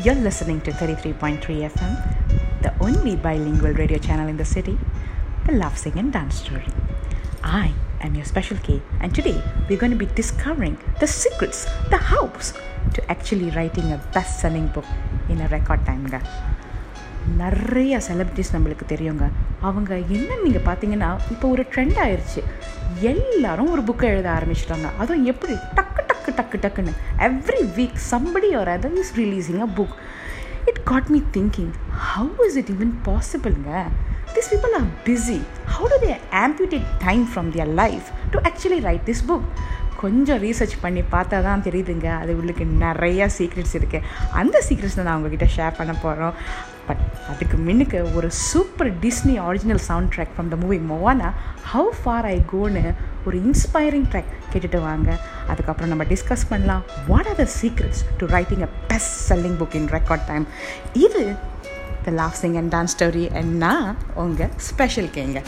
You're listening to 33.3 FM, the only bilingual radio channel in the city, the Love Sing and Dance Story. I am your special K, and today we're going to be discovering the secrets, the hows to actually writing a best selling book in a record time. ga. நிறைய celebrities நம்மளுக்கு தெரியுங்க அவங்க என்ன நீங்கள் பார்த்தீங்கன்னா இப்போ ஒரு trend ஆயிடுச்சு எல்லாரும் ஒரு புக்கை எழுத ஆரம்பிச்சிட்டாங்க அதுவும் எப்படி டக்கு டக்கு டக்கு டக்குன்னு. Every week somebody or other is releasing a book it got me thinking how is it even பாசிபிள்ங்க this people are busy how do they amputate time from their life to actually write this book கொஞ்சம் research பண்ணி பார்த்தா தான் தெரியுதுங்க. அது உள்ளுக்கு நிறையா secrets இருக்குது அந்த சீக்ரெட்ஸ் நான் உங்ககிட்ட ஷேர் பண்ண போகிறோம் பட் அதுக்கு முன்னுக்கு ஒரு super Disney original soundtrack from the movie Moana how far I கோன்னு ஒரு இன்ஸ்பைரிங் ட்ராக் கேட்டுட்டு வாங்க. அதுக்கப்புறம் நம்ம டிஸ்கஸ் பண்ணலாம். What are the secrets to writing a best selling book in record time இது the laugh sing and dance story and நான் உங்கள் special கேங்க.